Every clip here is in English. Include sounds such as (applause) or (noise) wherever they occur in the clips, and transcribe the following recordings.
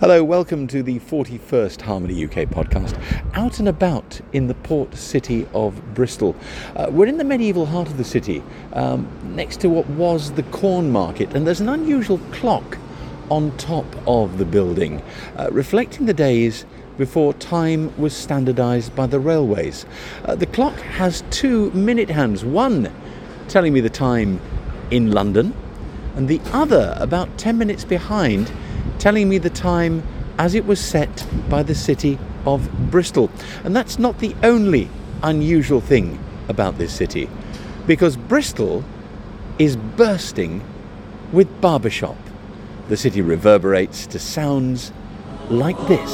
Hello, welcome to the 41st Harmony UK podcast. Out and about in the port city of Bristol. Uh, we're in the medieval heart of the city, um, next to what was the corn market, and there's an unusual clock on top of the building, uh, reflecting the days before time was standardised by the railways. Uh, the clock has two minute hands, one telling me the time in London, and the other about 10 minutes behind telling me the time as it was set by the city of Bristol. And that's not the only unusual thing about this city, because Bristol is bursting with barbershop. The city reverberates to sounds like this.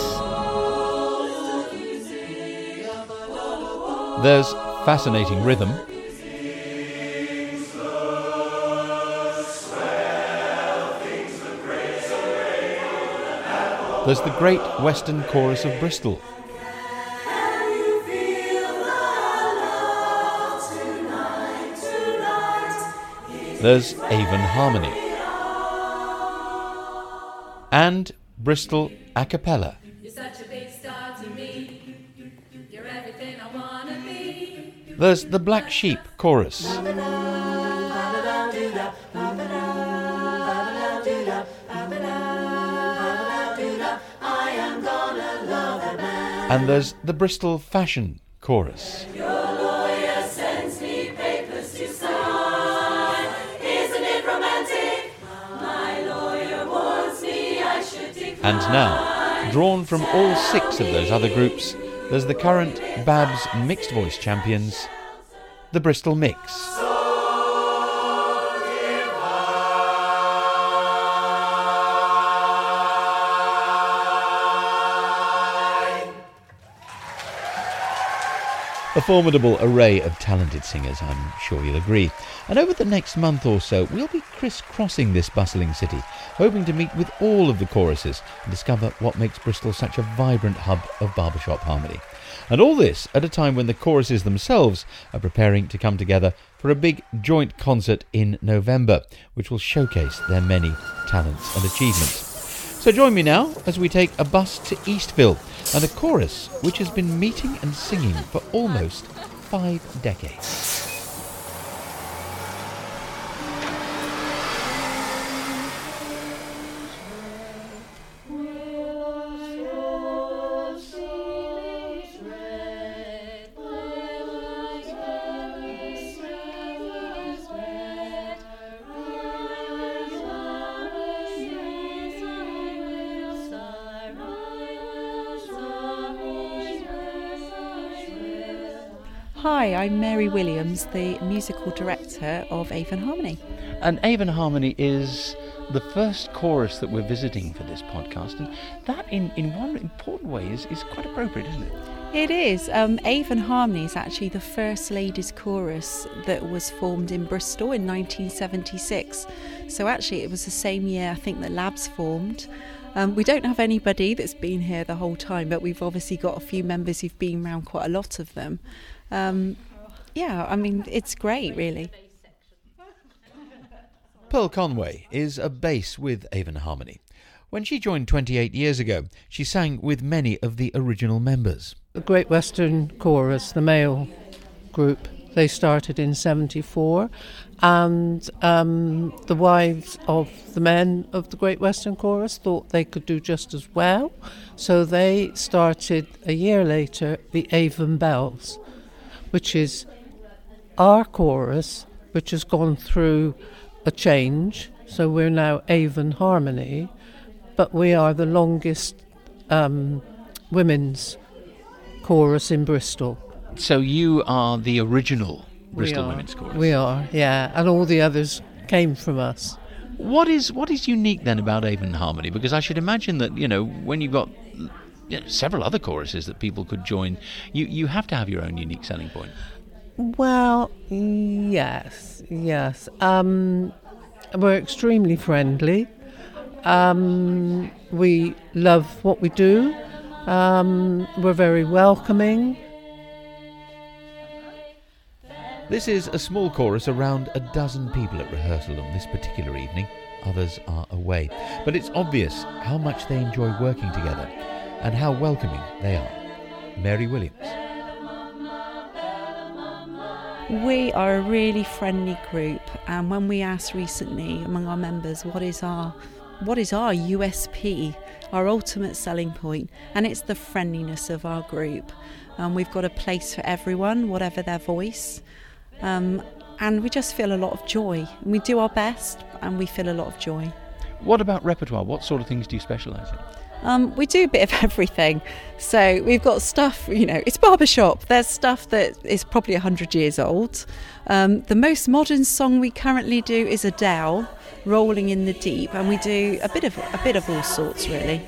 There's fascinating rhythm. There's the Great Western Chorus of Bristol. There's Avon Harmony. And Bristol A Cappella. There's the Black Sheep Chorus. And there's the Bristol Fashion Chorus. And now, drawn from all six of those other groups, there's the current BABS Mixed Voice Champions, the Bristol Mix. A formidable array of talented singers, I'm sure you'll agree. And over the next month or so, we'll be crisscrossing this bustling city, hoping to meet with all of the choruses and discover what makes Bristol such a vibrant hub of barbershop harmony. And all this at a time when the choruses themselves are preparing to come together for a big joint concert in November, which will showcase their many talents and achievements. So join me now as we take a bus to Eastville and a chorus which has been meeting and singing for almost five decades. Hi, I'm Mary Williams, the musical director of Avon Harmony. And Avon Harmony is the first chorus that we're visiting for this podcast, and that, in, in one important way, is, is quite appropriate, isn't it? It is. Um, Avon Harmony is actually the first ladies' chorus that was formed in Bristol in 1976. So, actually, it was the same year I think that LABBS formed. Um, we don't have anybody that's been here the whole time, but we've obviously got a few members who've been around quite a lot of them. Um, yeah, I mean, it's great, really. (laughs) Pearl Conway is a bass with Avon Harmony. When she joined 28 years ago, she sang with many of the original members. The Great Western Chorus, the male group, they started in 74, and um, the wives of the men of the Great Western Chorus thought they could do just as well, so they started a year later the Avon Bells, which is our chorus, which has gone through a change. So we're now Avon Harmony, but we are the longest um, women's chorus in Bristol. So you are the original Bristol Women's Chorus. We are, yeah, and all the others came from us. What is what is unique then about Avon Harmony? Because I should imagine that you know when you've got you know, several other choruses that people could join, you you have to have your own unique selling point. Well, yes, yes. Um, we're extremely friendly. Um, we love what we do. Um, we're very welcoming. This is a small chorus around a dozen people at rehearsal on this particular evening. others are away. But it's obvious how much they enjoy working together and how welcoming they are. Mary Williams. We are a really friendly group, and when we asked recently among our members what is our what is our USP, our ultimate selling point, and it's the friendliness of our group. Um, we've got a place for everyone, whatever their voice, um, and we just feel a lot of joy. We do our best, and we feel a lot of joy. What about repertoire? What sort of things do you specialise in? Um, we do a bit of (laughs) everything. So we've got stuff, you know, it's barbershop. There's stuff that is probably 100 years old. Um, the most modern song we currently do is Adele, Rolling in the Deep, and we do a bit of a bit of all sorts really.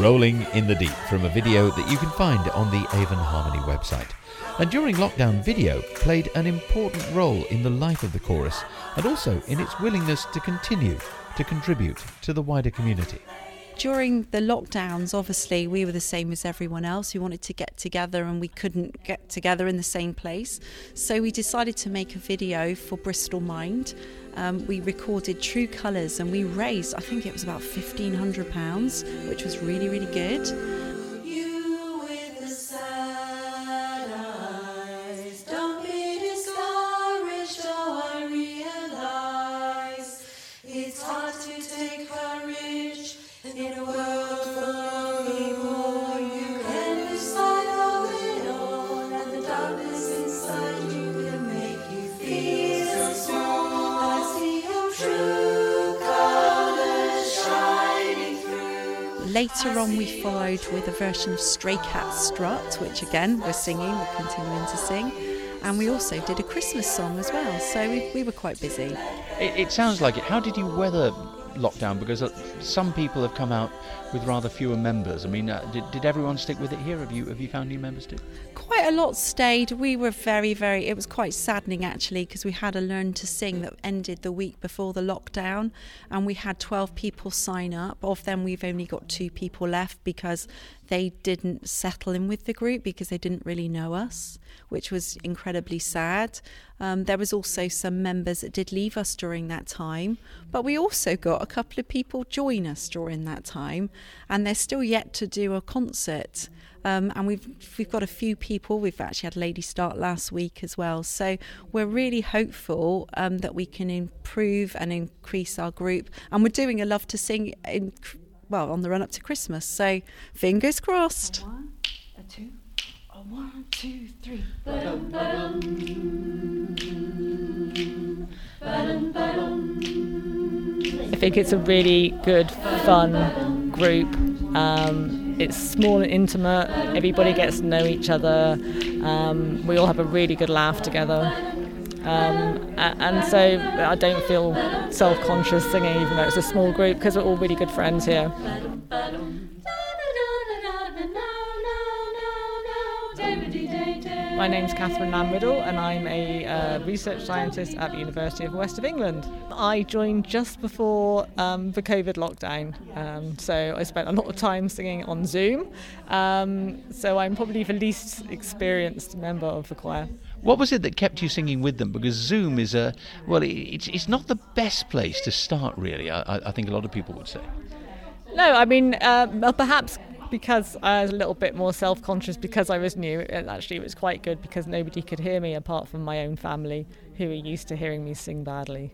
Rolling in the Deep from a video that you can find on the Avon Harmony website. And during lockdown, video played an important role in the life of the chorus and also in its willingness to continue to contribute to the wider community. During the lockdowns, obviously, we were the same as everyone else. We wanted to get together and we couldn't get together in the same place. So we decided to make a video for Bristol Mind um, we recorded True Colours and we raised, I think it was about £1,500, which was really, really good. Later on, we followed with a version of Stray Cat Strut, which again we're singing, we're continuing to sing. And we also did a Christmas song as well, so we, we were quite busy. It, it sounds like it. How did you weather lockdown? Because uh, some people have come out with rather fewer members. I mean, uh, did, did everyone stick with it here? Have you have you found new members too? quite a lot stayed. We were very, very, it was quite saddening actually because we had a Learn to Sing that ended the week before the lockdown and we had 12 people sign up. Of them, we've only got two people left because they didn't settle in with the group because they didn't really know us, which was incredibly sad. Um, there was also some members that did leave us during that time, but we also got a couple of people join us during that time, and they're still yet to do a concert. Um, and we've we've got a few people. We've actually had Lady Start last week as well. So we're really hopeful um, that we can improve and increase our group. And we're doing a love to sing in well on the run up to Christmas. So fingers crossed. A one, a two, one, two, three. Ba-dum, ba-dum. Ba-dum, I think it's a really good, fun group. Um, it's small and intimate. Everybody gets to know each other. Um, we all have a really good laugh together. Um, and so I don't feel self-conscious singing, even though it's a small group, because we're all really good friends here. My name's Catherine Lamb-Riddle and I'm a uh, research scientist at the University of West of England. I joined just before um, the COVID lockdown, um, so I spent a lot of time singing on Zoom. Um, so I'm probably the least experienced member of the choir. What was it that kept you singing with them? Because Zoom is a well, it's it's not the best place to start, really. I, I think a lot of people would say. No, I mean, uh, perhaps because I was a little bit more self conscious because I was new, and actually it was quite good because nobody could hear me apart from my own family who were used to hearing me sing badly.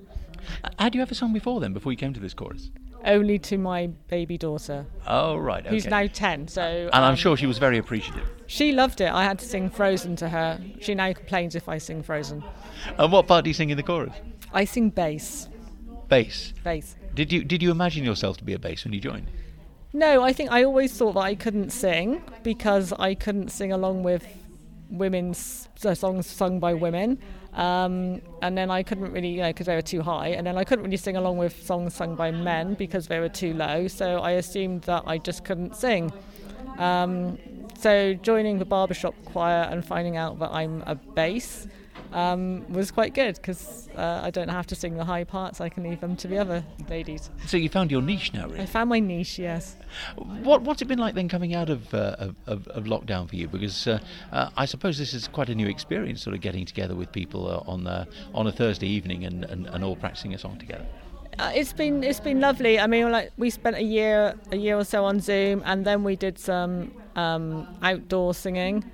Had you ever sung before then, before you came to this chorus? Only to my baby daughter. Oh, right. Okay. Who's now 10. So, and um, I'm sure she was very appreciative. She loved it. I had to sing Frozen to her. She now complains if I sing Frozen. And what part do you sing in the chorus? I sing bass. Bass? Bass. Did you, did you imagine yourself to be a bass when you joined? No, I think I always thought that I couldn't sing because I couldn't sing along with women's uh, songs sung by women. Um, and then I couldn't really, you know, because they were too high. And then I couldn't really sing along with songs sung by men because they were too low. So I assumed that I just couldn't sing. Um, so joining the barbershop choir and finding out that I'm a bass um, was quite good because uh, I don't have to sing the high parts. I can leave them to the other ladies. So you found your niche now, really. I found my niche. Yes. What What's it been like then coming out of uh, of, of, lockdown for you? Because uh, uh, I suppose this is quite a new experience, sort of getting together with people uh, on the, on a Thursday evening and, and, and all practicing a song together. Uh, it's been it's been lovely. I mean, like we spent a year a year or so on Zoom, and then we did some um, outdoor singing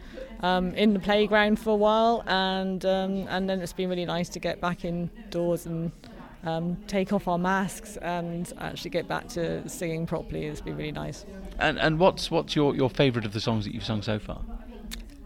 um, in the playground for a while, and um, and then it's been really nice to get back indoors and um, take off our masks and actually get back to singing properly. It's been really nice. And and what's what's your, your favourite of the songs that you've sung so far?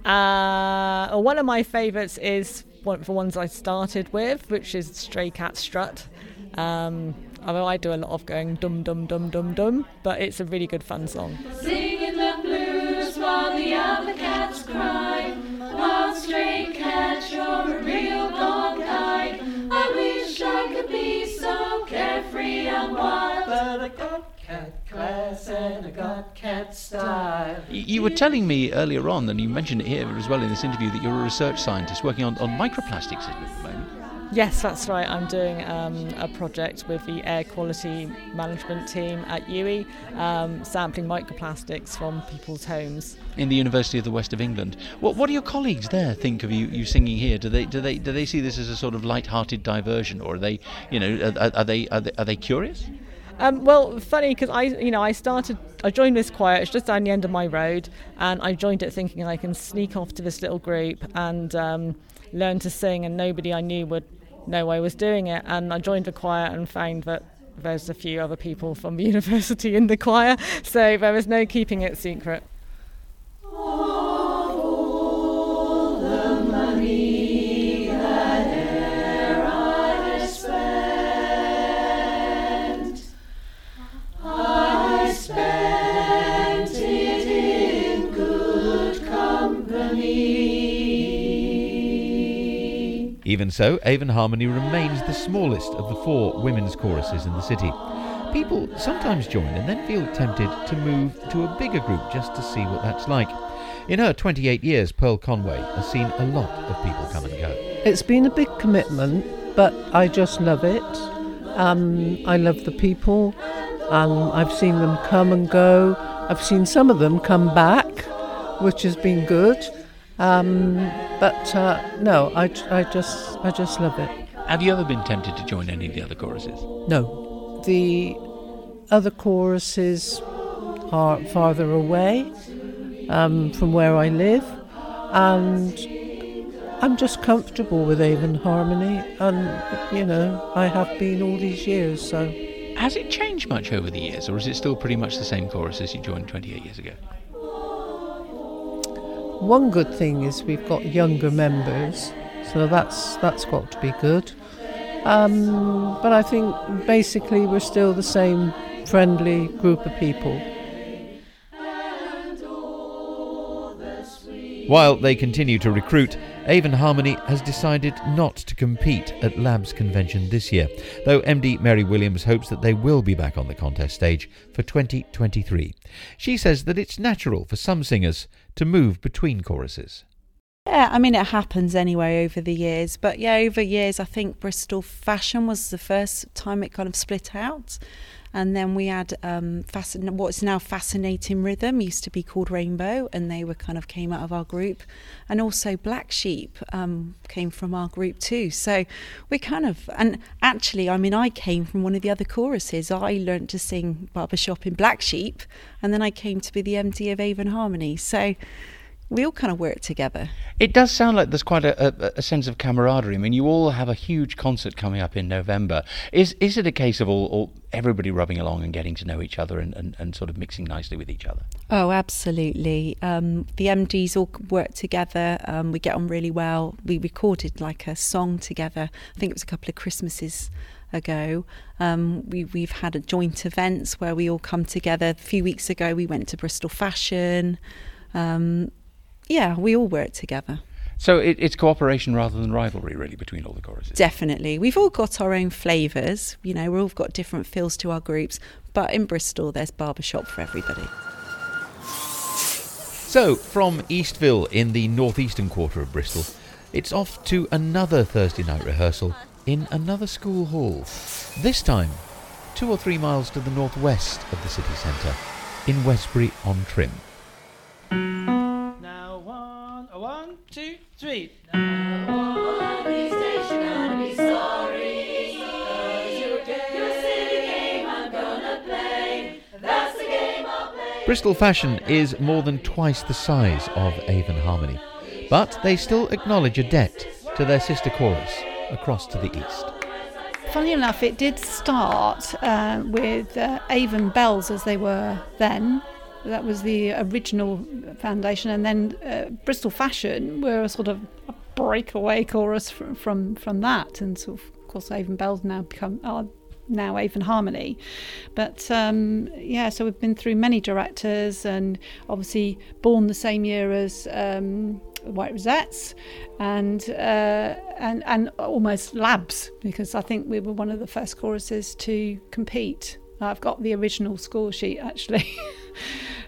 Uh, well, one of my favourites is one of the ones I started with, which is Stray Cat Strut. Um, although I do a lot of going dum dum dum dum dum, but it's a really good fun song. Singing the blues while the other cats cry. While stray cat, you're a real dog guide. I wish I could be so carefree and wild, but I got cat class and I got cat style. You were telling me earlier on, and you mentioned it here as well in this interview, that you're a research scientist working on, on microplastics at the moment. Yes, that's right. I'm doing um, a project with the air quality management team at UWE, um, sampling microplastics from people's homes. In the University of the West of England, what, what do your colleagues there think of you, you singing here? Do they do they do they see this as a sort of light-hearted diversion, or are they, you know, are, are they, are they are they curious? Um, well, funny because I, you know, I started, I joined this choir. It's just down the end of my road, and I joined it thinking I can sneak off to this little group and um, learn to sing, and nobody I knew would know I was doing it. And I joined the choir and found that there's a few other people from the (laughs) university in the choir, so there was no keeping it secret. Even so, Avon Harmony remains the smallest of the four women's choruses in the city. People sometimes join and then feel tempted to move to a bigger group just to see what that's like. In her 28 years, Pearl Conway has seen a lot of people come and go. It's been a big commitment, but I just love it. Um, I love the people. Um, I've seen them come and go. I've seen some of them come back, which has been good. Um, but uh, no, I, I just I just love it. Have you ever been tempted to join any of the other choruses? No, the other choruses are farther away um, from where I live, and I'm just comfortable with Avon Harmony, and you know I have been all these years. So, has it changed much over the years, or is it still pretty much the same chorus as you joined 28 years ago? One good thing is we've got younger members, so that's that's got to be good. Um, but I think basically we're still the same friendly group of people. While they continue to recruit, Avon Harmony has decided not to compete at LABBS Convention this year, though MD Mary Williams hopes that they will be back on the contest stage for 2023. She says that it's natural for some singers to move between choruses. Yeah, I mean, it happens anyway over the years. But yeah, over years, I think Bristol Fashion was the first time it kind of split out. And then we had um, fascin- what's now Fascinating Rhythm, used to be called Rainbow, and they were kind of came out of our group. And also Black Sheep um, came from our group too. So we kind of, and actually, I mean, I came from one of the other choruses. I learnt to sing barbershop in Black Sheep, and then I came to be the MD of Avon Harmony. So we all kind of work together. It does sound like there's quite a, a, a, sense of camaraderie. I mean, you all have a huge concert coming up in November. Is is it a case of all, all everybody rubbing along and getting to know each other and, and, and sort of mixing nicely with each other? Oh, absolutely. Um, the MDs all work together. Um, we get on really well. We recorded like a song together. I think it was a couple of Christmases ago. Um, we, we've had a joint events where we all come together. A few weeks ago, we went to Bristol Fashion. Um, yeah, we all work together. So it, it's cooperation rather than rivalry, really, between all the choruses. Definitely, we've all got our own flavours. You know, we've all got different feels to our groups. But in Bristol, there's barbershop for everybody. So, from Eastville in the northeastern quarter of Bristol, it's off to another Thursday night rehearsal in another school hall. This time, two or three miles to the northwest of the city centre, in Westbury on Trym. One, a one, two, three. Bristol Fashion is more than twice the size of Avon Harmony, but they still acknowledge a debt to their sister chorus across to the east. Funny enough, it did start uh, with uh, Avon Bells as they were then. That was the original foundation, and then uh, Bristol Fashion were a sort of a breakaway chorus from from, from that, and of, course Avon Bells now become now Avon Harmony. But um, yeah, so we've been through many directors, and obviously born the same year as um, White Rosettes, and uh, and and almost LABBS because I think we were one of the first choruses to compete. I've got the original score sheet actually. (laughs)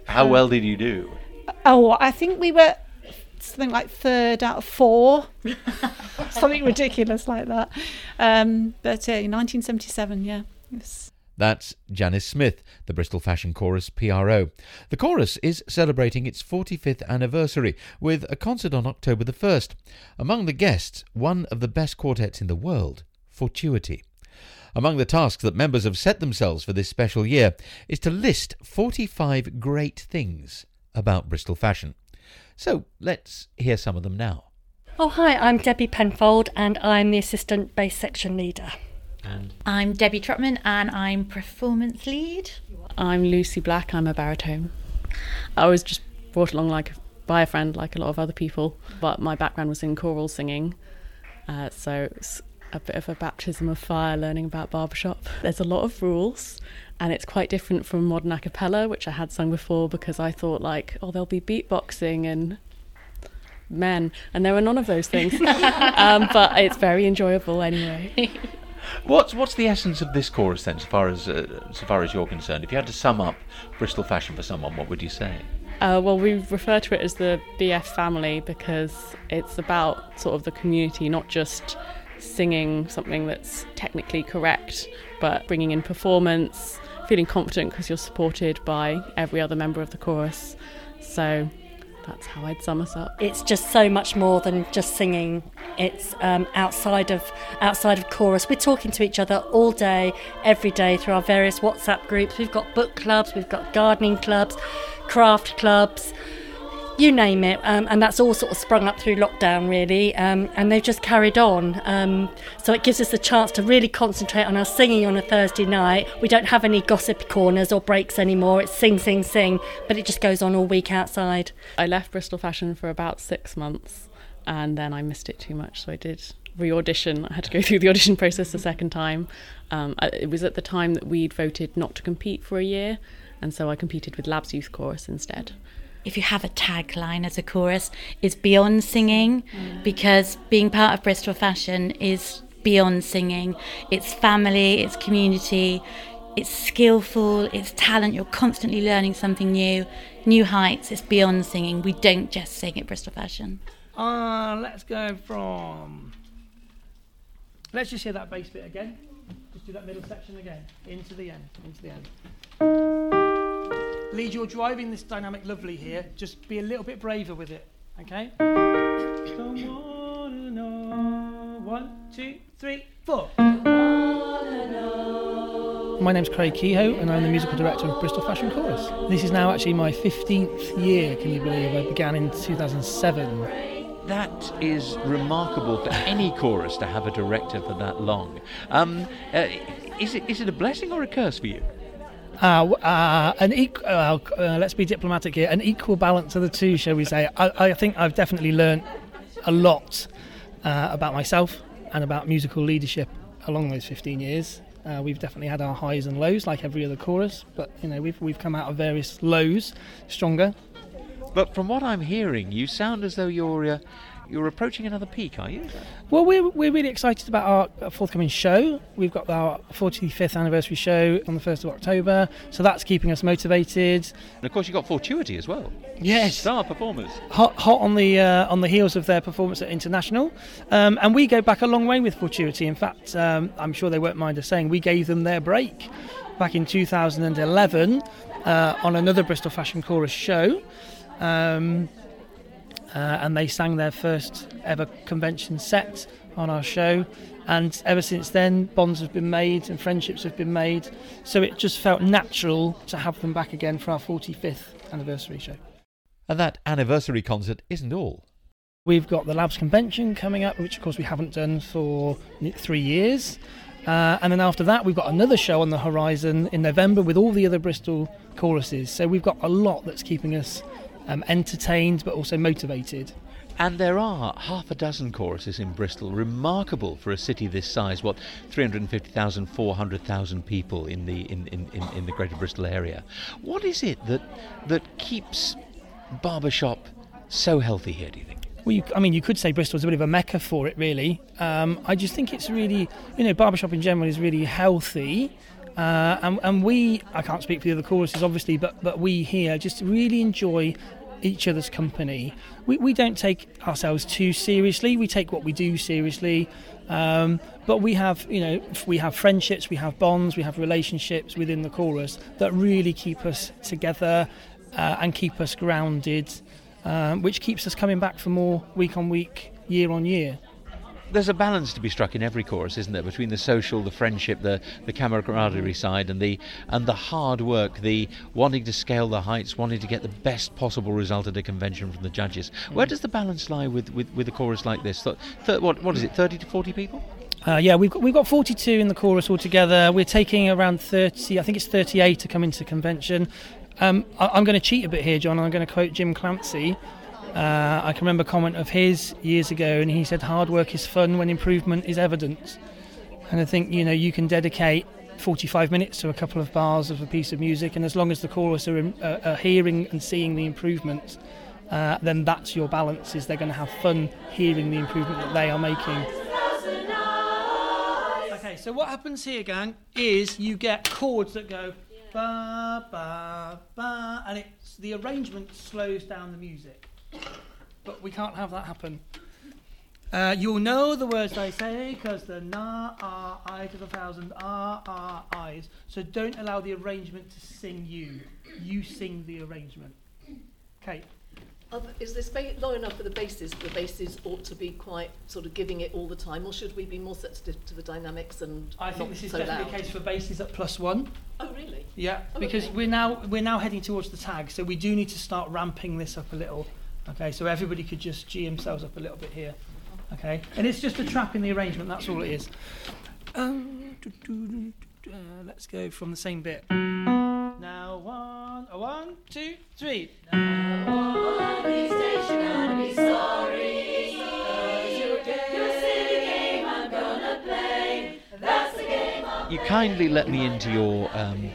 How well did you do? Oh, I think we were something like third out of four, (laughs) something ridiculous like that. Um, but uh, 1977, yeah. It was- That's Janice Smith, the Bristol Fashion Chorus PRO. The chorus is celebrating its 45th anniversary with a concert on October the 1st. Among the guests, one of the best quartets in the world, Fortuity. Among the tasks that members have set themselves for this special year is to list 45 great things about Bristol fashion. So let's hear some of them now. Oh, hi, I'm Debbie Penfold and I'm the assistant bass section leader. And I'm Debbie Trotman and I'm performance lead. I'm Lucy Black. I'm a baritone. I was just brought along like by a friend, like a lot of other people, but my background was in choral singing, uh, so it's a bit of a baptism of fire learning about barbershop. There's a lot of rules, and it's quite different from modern a cappella, which I had sung before because I thought like, oh, there'll be beatboxing and men, and there are none of those things. (laughs) um, but it's very enjoyable anyway. What's what's the essence of this chorus then, so far as uh, so far as you're concerned? If you had to sum up Bristol fashion for someone, what would you say? Uh, well, we refer to it as the BF family because it's about sort of the community, not just singing something that's technically correct, but bringing in performance, feeling confident because you're supported by every other member of the chorus. So that's how I'd sum us up. It's just so much more than just singing. It's um, outside of outside of chorus. We're talking to each other all day, every day through our various WhatsApp groups. We've got book clubs, we've got gardening clubs, craft clubs, you name it. Um, and that's all sort of sprung up through lockdown, really. Um, and they've just carried on. Um, so it gives us the chance to really concentrate on our singing on a Thursday night. We don't have any gossip corners or breaks anymore. It's sing, sing, sing. But it just goes on all week outside. I left Bristol Fashion for about six months and then I missed it too much, so I did re audition. I had to go (laughs) through the audition process a second time. Um, it was at the time that we'd voted not to compete for a year, and so I competed with LABBS Youth Chorus instead. If you have a tagline as a chorus, it's beyond singing because being part of Bristol Fashion is beyond singing. It's family, it's community, it's skillful, it's talent. You're constantly learning something new, new heights. It's beyond singing. We don't just sing at Bristol Fashion. Uh, let's go from. Let's just hear that bass bit again. Just do that middle section again. Into the end. Into the end. Lead, you're driving this dynamic lovely here. Just be a little bit braver with it. Okay? One, two, three, four. My name's Craig Kehoe, and I'm the musical director of Bristol Fashion Chorus. This is now actually my 15th year, can you believe? I began in 2007. That is remarkable for any chorus to have a director for that long. Um, uh, is it is it a blessing or a curse for you? Uh, uh, an equ- uh, uh, let's be diplomatic here. An equal balance of the two, shall we say? I, I think I've definitely learnt a lot uh, about myself and about musical leadership along those 15 years. Uh, we've definitely had our highs and lows, like every other chorus, but you know we've we've come out of various lows stronger. But from what I'm hearing, you sound as though you're you're approaching another peak, are you? Well, we're, we're really excited about our forthcoming show. We've got our 45th anniversary show on the 1st of October, so that's keeping us motivated. And of course, you've got Fortuity as well. Yes. Star performers. Hot, hot on the uh, on the heels of their performance at International, um, and we go back a long way with Fortuity. In fact, um, I'm sure they won't mind us saying we gave them their break back in 2011 uh, on another Bristol Fashion Chorus show. Um, uh, and they sang their first ever convention set on our show. And ever since then, bonds have been made and friendships have been made. So it just felt natural to have them back again for our 45th anniversary show. And that anniversary concert isn't all. We've got the LABBS Convention coming up, which of course we haven't done for three years. Uh, and then after that, we've got another show on the horizon in November with all the other Bristol choruses. So we've got a lot that's keeping us um, entertained but also motivated. And there are half a dozen choruses in Bristol, remarkable for a city this size. What, 350,000, 400,000 people in the in, in, in, in the Greater Bristol area. What is it that that keeps barbershop so healthy here? Do you think? Well, you, I mean, you could say Bristol's a bit of a mecca for it, really. Um, I just think it's really, you know, barbershop in general is really healthy. Uh, and, and we, I can't speak for the other choruses, obviously, but, but we here just really enjoy each other's company. We, we don't take ourselves too seriously. We take what we do seriously. Um, but we have, you know, we have friendships, we have bonds, we have relationships within the chorus that really keep us together uh, and keep us grounded, um, which keeps us coming back for more week on week, year on year there's a balance to be struck in every chorus, isn't there, between the social, the friendship, the the camaraderie side, and the and the hard work, the wanting to scale the heights, wanting to get the best possible result at a convention from the judges. Where does the balance lie with with, with a chorus like this? Th- th- what what is it, thirty to forty people? Uh, yeah, we've got, we've got 42 in the chorus altogether. We're taking around 30, I think it's 38 to come into convention. Um, I, am going to cheat a bit here, John. I'm going to quote Jim Clancy. Uh, I can remember a comment of his years ago, and he said, "Hard work is fun when improvement is evident." And I think you know you can dedicate 45 minutes to a couple of bars of a piece of music, and as long as the chorus are, uh, are hearing and seeing the improvement, uh, then that's your balance. Is they're going to have fun hearing the improvement that they are making. Okay, so what happens here, gang, is you get chords that go ba ba ba, and it's the arrangement slows down the music but we can't have that happen. Uh, you'll know the words I say because the na, ah, I to the thousand, ah, ah, eyes. So don't allow the arrangement to sing you. You sing the arrangement. Kate. Uh, is this ba- long enough for the basses? The basses ought to be quite sort of giving it all the time, or should we be more sensitive to the dynamics and I think this is so definitely loud? the case for basses at plus one. Oh, really? Yeah, Oh, because okay. we're now we're now heading towards the tag, so we do need to start ramping this up a little. Okay, so everybody could just g themselves up a little bit here. Okay, and it's just a trap in the arrangement. That's all it is. Um, do, do, do, uh, let's go from the same bit. Now one, one, two, three. You kindly let me into your um,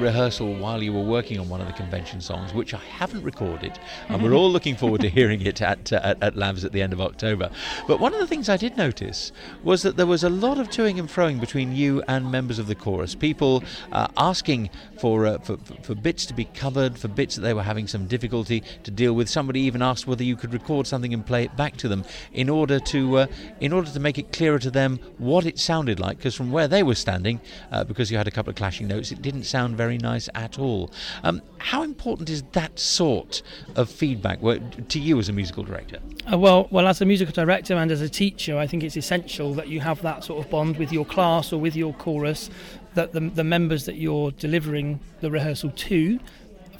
rehearsal while you were working on one of the convention songs, which I haven't recorded, and we're (laughs) all looking forward to hearing it at, uh, at, at LABBS at the end of October. But one of the things I did notice was that there was a lot of toing and froing between you and members of the chorus. People uh, asking for, uh, for, for bits to be covered, for bits that they were having some difficulty to deal with. Somebody even asked whether you could record something and play it back to them in order to uh, in order to make it clearer to them what it sounded like. Because from where they were standing, uh, because you had a couple of clashing notes, it didn't sound very nice at all. Um, how important is that sort of feedback to you as a musical director? Uh, well, well, as a musical director and as a teacher, I think it's essential that you have that sort of bond with your class or with your chorus, that the, the members that you're delivering the rehearsal to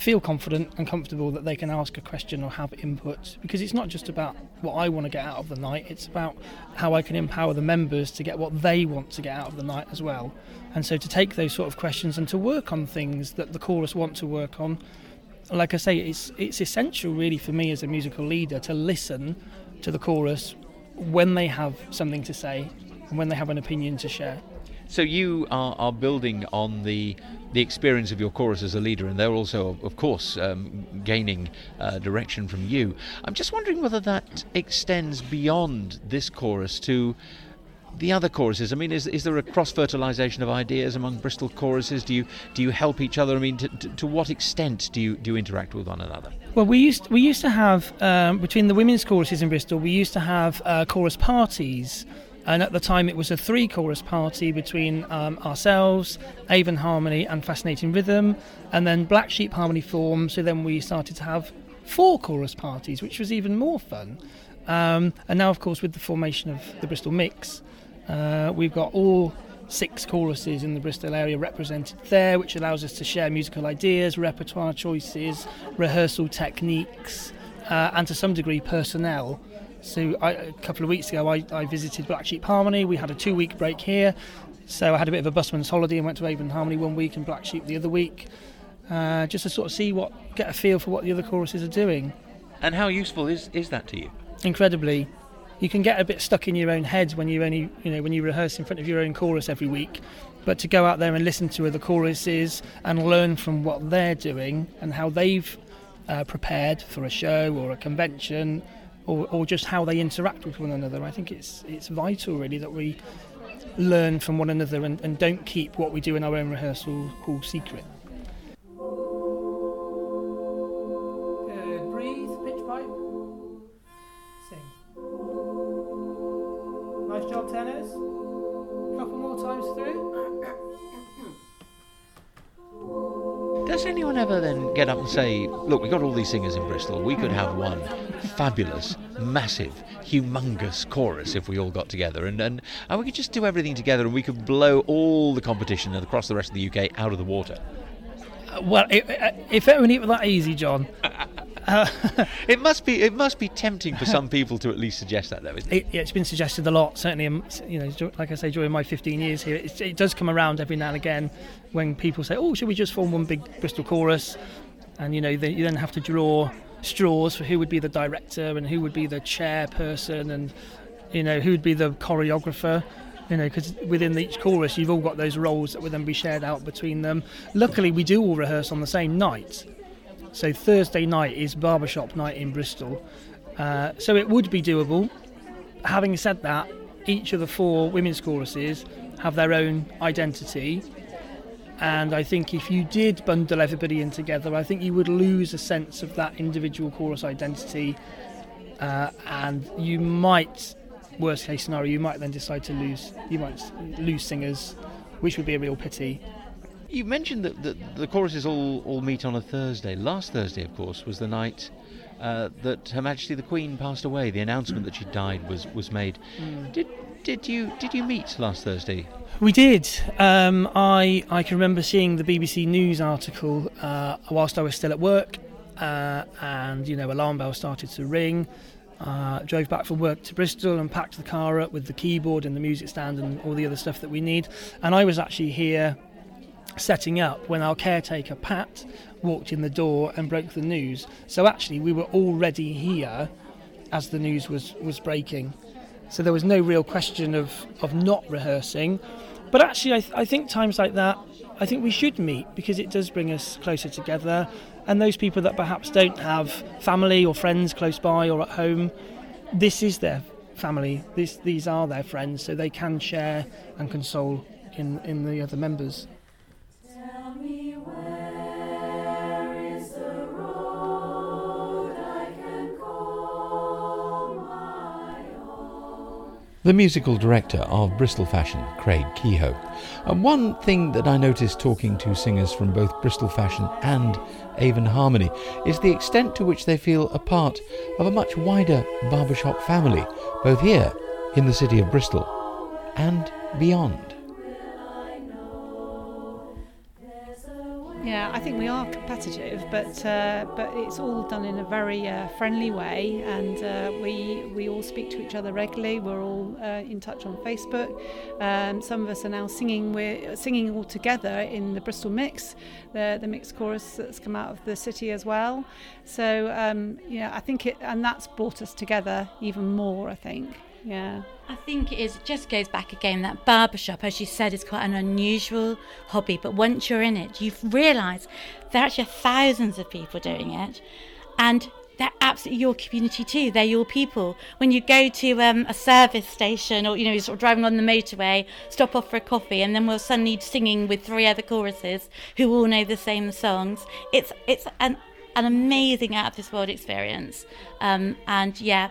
feel confident and comfortable that they can ask a question or have input. Because it's not just about what I want to get out of the night; it's about how I can empower the members to get what they want to get out of the night as well. And so to take those sort of questions and to work on things that the chorus want to work on like I say, it's it's essential really for me as a musical leader to listen to the chorus when they have something to say and when they have an opinion to share. So you are, are building on the the experience of your chorus as a leader, and they're also, of course, um, gaining uh, direction from you. I'm just wondering whether that extends beyond this chorus to the other choruses. I mean, is, is there a cross fertilisation of ideas among Bristol choruses? Do you do you help each other? I mean, to, to, to what extent do you do you interact with one another? Well, we used we used to have um, between the women's choruses in Bristol, we used to have uh, chorus parties. And at the time, it was a three chorus party between um, ourselves, Avon Harmony, and Fascinating Rhythm. And then Black Sheep Harmony formed. So then we started to have four chorus parties, which was even more fun. Um, and now, of course, with the formation of the Bristol Mix, uh, we've got all six choruses in the Bristol area represented there, which allows us to share musical ideas, repertoire choices, rehearsal techniques, uh, and to some degree personnel. So I, a couple of weeks ago, I, I visited Black Sheep Harmony. We had a two-week break here, so I had a bit of a busman's holiday and went to Avon Harmony one week and Black Sheep the other week, uh, just to sort of see what, get a feel for what the other choruses are doing. And how useful is, is that to you? Incredibly, you can get a bit stuck in your own head when you only, you know, when you rehearse in front of your own chorus every week. But to go out there and listen to other choruses and learn from what they're doing and how they've uh, prepared for a show or a convention or, or just how they interact with one another. I think it's it's vital really that we learn from one another and, and don't keep what we do in our own rehearsal all secret. Uh, breathe, pitch pipe. Sing. Nice job, tenors. Couple more times through. Does anyone ever then get up and say, look, we've got all these singers in Bristol, we could have one fabulous, massive, humongous chorus if we all got together and, and, and we could just do everything together and we could blow all the competition across the rest of the UK out of the water? Uh, well, it, uh, if it only were that easy, John. (laughs) Uh, it must be it must be tempting for some people to at least suggest that, though, isn't it? it yeah, it's been suggested a lot. Certainly, um, you know, like I say, during my 15 years here, it, it does come around every now and again when people say, "Oh, should we just form one big Bristol chorus?" And you know, then you then have to draw straws for who would be the director and who would be the chairperson and you know who would be the choreographer. You know, because within each chorus, you've all got those roles that would then be shared out between them. Luckily, we do all rehearse on the same night. So Thursday night is barbershop night in Bristol. Uh, so it would be doable. Having said that, each of the four women's choruses have their own identity. And I think if you did bundle everybody in together, I think you would lose a sense of that individual chorus identity. Uh, and you might, worst case scenario, you might then decide to lose. You might lose singers, which would be a real pity. You mentioned that the, the choruses all, all meet on a Thursday. Last Thursday, of course, was the night uh, that Her Majesty the Queen passed away. The announcement that she died was, was made. Did did you did you meet last Thursday? We did. Um, I I can remember seeing the BBC News article uh, whilst I was still at work, uh, and you know alarm bells started to ring. Uh, drove back from work to Bristol and packed the car up with the keyboard and the music stand and all the other stuff that we need. And I was actually here setting up when our caretaker Pat walked in the door and broke the news. So actually, we were already here as the news was was breaking. So there was no real question of, of not rehearsing. But actually, I, th- I think times like that, I think we should meet because it does bring us closer together. And those people that perhaps don't have family or friends close by or at home, this is their family. This, these are their friends, so they can share and console in, in the other members. The musical director of Bristol Fashion, Craig Kehoe. And one thing that I noticed talking to singers from both Bristol Fashion and Avon Harmony is the extent to which they feel a part of a much wider barbershop family, both here in the city of Bristol and beyond. Yeah, I think we are competitive, but uh, but it's all done in a very uh, friendly way, and uh, we we all speak to each other regularly. We're all uh, in touch on Facebook. Um, some of us are now singing. We're singing all together in the Bristol Mix, the the mixed chorus that's come out of the city as well. So um, yeah, I think it, and that's brought us together even more. I think. Yeah. I think it is. It just goes back again. That barbershop, as you said, is quite an unusual hobby. But once you're in it, you realise there are actually thousands of people doing it, and they're absolutely your community too. They're your people. When you go to um, a service station, or you know, you're sort of driving on the motorway, stop off for a coffee, and then we're suddenly singing with three other choruses who all know the same songs. It's it's an an amazing out of this world experience. Um, and yeah,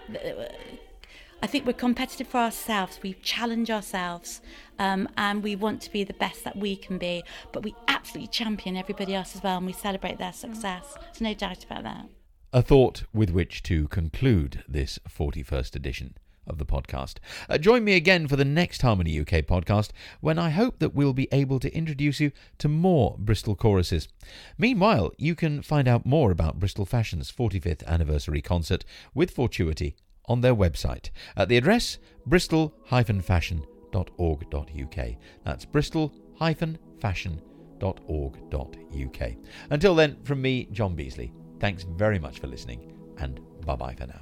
I think we're competitive for ourselves. We challenge ourselves, um, and we want to be the best that we can be. But we absolutely champion everybody else as well, and we celebrate their success. There's no doubt about that. A thought with which to conclude this 41st edition of the podcast. Uh, join me again for the next Harmony UK podcast when I hope that we'll be able to introduce you to more Bristol choruses. Meanwhile, you can find out more about Bristol Fashion's 45th anniversary concert with Fortuity on their website at the address bristol-fashion.org.uk. That's bristol-fashion.org.uk. Until then, from me, John Beasley, thanks very much for listening and bye bye for now.